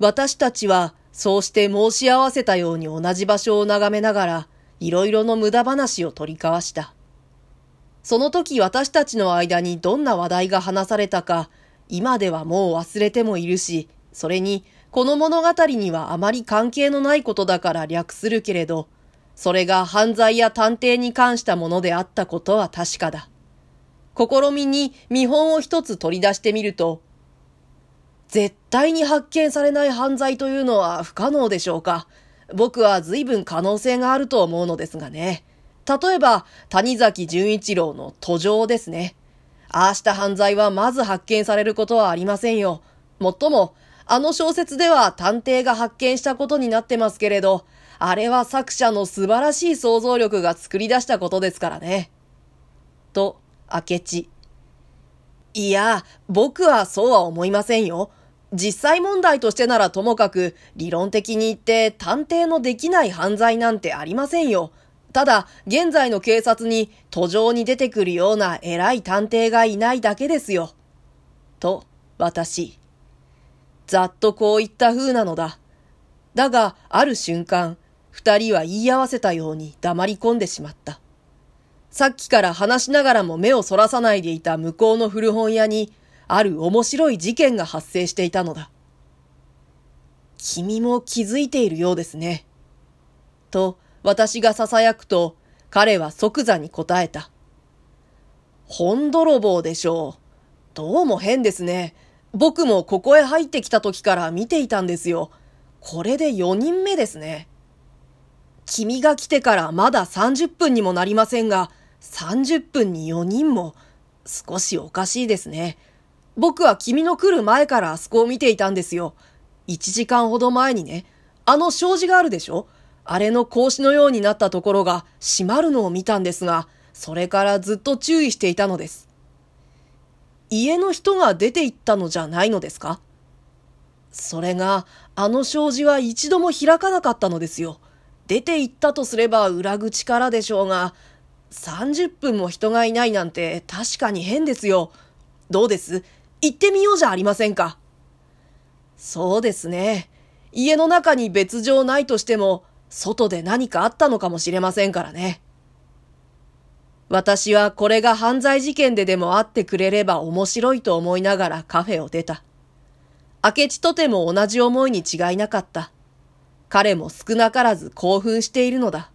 私たちはそうして申し合わせたように同じ場所を眺めながら、いろいろの無駄話を取り交わした。その時私たちの間にどんな話題が話されたか、今ではもう忘れてもいるし、それに、この物語にはあまり関係のないことだから略するけれど、それが犯罪や探偵に関したものであったことは確かだ。試みに見本を一つ取り出してみると、絶対に発見されない犯罪というのは不可能でしょうか。僕は随分可能性があると思うのですがね。例えば、谷崎潤一郎の途上ですね。ああした犯罪はまず発見されることはありませんよ。もっとも、あの小説では探偵が発見したことになってますけれど、あれは作者の素晴らしい想像力が作り出したことですからね。と、明智。いや、僕はそうは思いませんよ。実際問題としてならともかく、理論的に言って探偵のできない犯罪なんてありませんよ。ただ、現在の警察に途上に出てくるような偉い探偵がいないだけですよ。と、私。ざっとこう言った風なのだ。だが、ある瞬間、二人は言い合わせたように黙り込んでしまった。さっきから話しながらも目をそらさないでいた向こうの古本屋に、ある面白い事件が発生していたのだ。君も気づいているようですね。と、私が囁くと、彼は即座に答えた。本泥棒でしょう。どうも変ですね。僕もここへ入ってきた時から見ていたんですよ。これで4人目ですね。君が来てからまだ30分にもなりませんが、30分に4人も少しおかしいですね。僕は君の来る前からあそこを見ていたんですよ。1時間ほど前にね。あの障子があるでしょ？あれの格子のようになったところが閉まるのを見たんですが、それからずっと注意していたのです。家の人が出て行ったのじゃないのですか？それが、あの障子は一度も開かなかったのですよ。出て行ったとすれば裏口からでしょうが、30分も人がいないなんて確かに変ですよ。どうです？行ってみようじゃありませんか。そうですね。家の中に別状ないとしても、外で何かあったのかもしれませんからね。私はこれが犯罪事件ででもあってくれれば面白いと思いながらカフェを出た。明智とても同じ思いに違いなかった。彼も少なからず興奮しているのだ。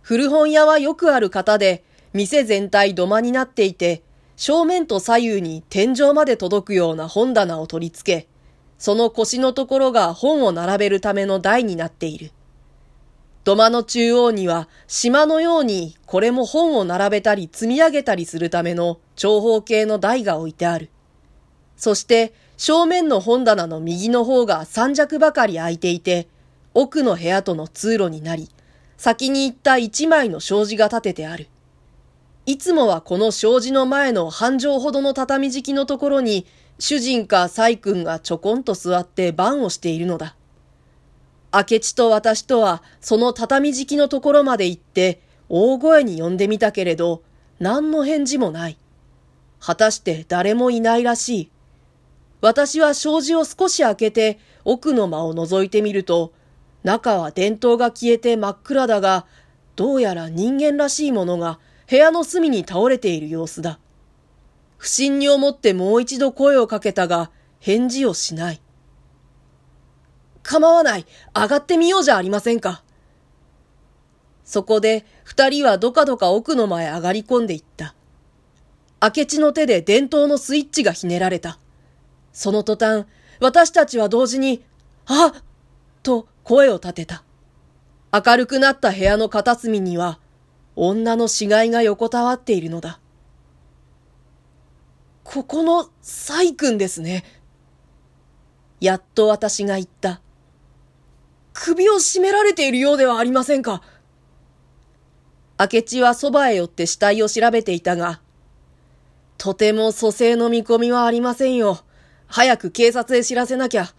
古本屋はよくある方で、店全体土間になっていて、正面と左右に天井まで届くような本棚を取り付け、その腰のところが本を並べるための台になっている。土間の中央には島のようにこれも本を並べたり積み上げたりするための長方形の台が置いてある。そして正面の本棚の右の方が三尺ばかり空いていて、奥の部屋との通路になり、先に行った一枚の障子が立ててある。いつもはこの障子の前の半畳ほどの畳敷きのところに、主人か細君がちょこんと座って番をしているのだ。明智と私とはその畳敷きのところまで行って大声に呼んでみたけれど何の返事もない。果たして誰もいないらしい。私は障子を少し開けて奥の間を覗いてみると中は電灯が消えて真っ暗だがどうやら人間らしいものが部屋の隅に倒れている様子だ。不審に思ってもう一度声をかけたが返事をしない。構わない。上がってみようじゃありませんか。そこで二人はどかどか奥の間へ上がり込んでいった。明智の手で電灯のスイッチがひねられた。その途端、私たちは同時に、あっと声を立てた。明るくなった部屋の片隅には、女の死骸が横たわっているのだ。ここの、サイ君ですね。やっと私が言った。首を絞められているようではありませんか。明智はそばへ寄って死体を調べていたが、とても蘇生の見込みはありませんよ。早く警察へ知らせなきゃ。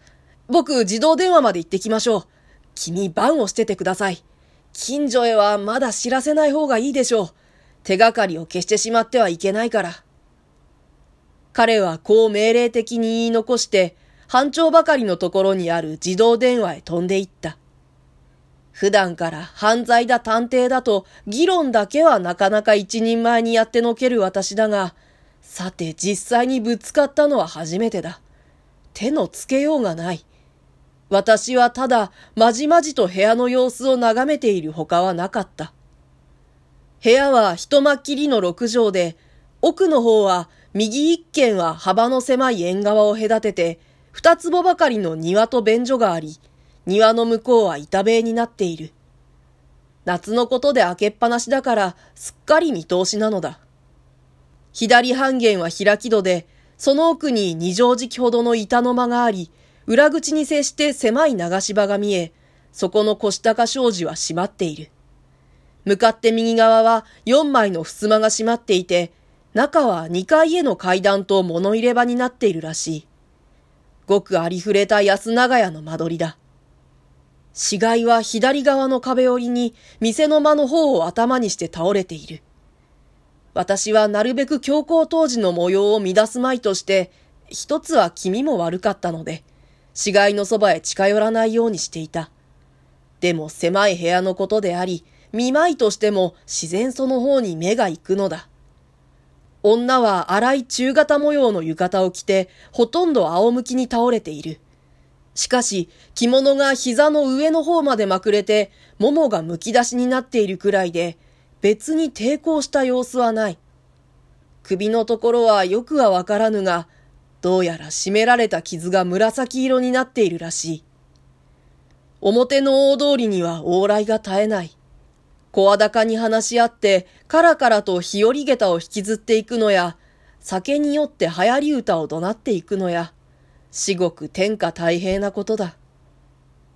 僕、自動電話まで行ってきましょう。君、番をしててください。近所へはまだ知らせない方がいいでしょう。手がかりを消してしまってはいけないから。彼はこう命令的に言い残して、班長ばかりのところにある自動電話へ飛んでいった。普段から犯罪だ探偵だと議論だけはなかなか一人前にやってのける私だが、さて実際にぶつかったのは初めてだ。手のつけようがない。私はただまじまじと部屋の様子を眺めているほかはなかった。部屋は一間っきりの六畳で、奥の方は右一軒は幅の狭い縁側を隔てて、二坪ばかりの庭と便所があり、庭の向こうは板塀になっている。夏のことで開けっぱなしだからすっかり見通しなのだ。左半弦は開き戸で、その奥に二畳敷ほどの板の間があり、裏口に接して狭い流し場が見え、そこの腰高障子は閉まっている。向かって右側は4枚の襖が閉まっていて、中は2階への階段と物入れ場になっているらしい。ごくありふれた安長屋の間取りだ。死骸は左側の壁折りに店の間の方を頭にして倒れている。私はなるべく強行当時の模様を乱すまいとして、一つは気味も悪かったので、死骸のそばへ近寄らないようにしていた。でも狭い部屋のことであり、見舞いとしても自然その方に目が行くのだ。女は荒い中型模様の浴衣を着て、ほとんど仰向きに倒れている。しかし、着物が膝の上の方までまくれて、ももがむき出しになっているくらいで、別に抵抗した様子はない。首のところはよくはわからぬが、どうやら締められた傷が紫色になっているらしい。表の大通りには往来が絶えない。声高に話し合って、カラカラと日和下駄を引きずっていくのや、酒によって流行り歌を怒鳴っていくのや、至極天下太平なことだ。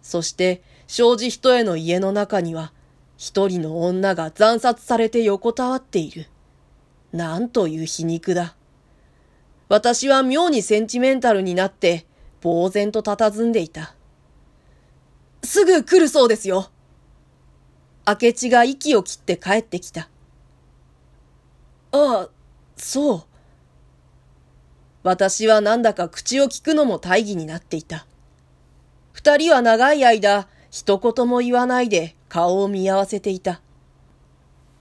そして、障子一重の家の中には、一人の女が惨殺されて横たわっている。なんという皮肉だ。私は妙にセンチメンタルになって、呆然と佇んでいた。すぐ来るそうですよ。明智が息を切って帰ってきた。ああ、そう。私はなんだか口を聞くのも大義になっていた。二人は長い間、一言も言わないで顔を見合わせていた。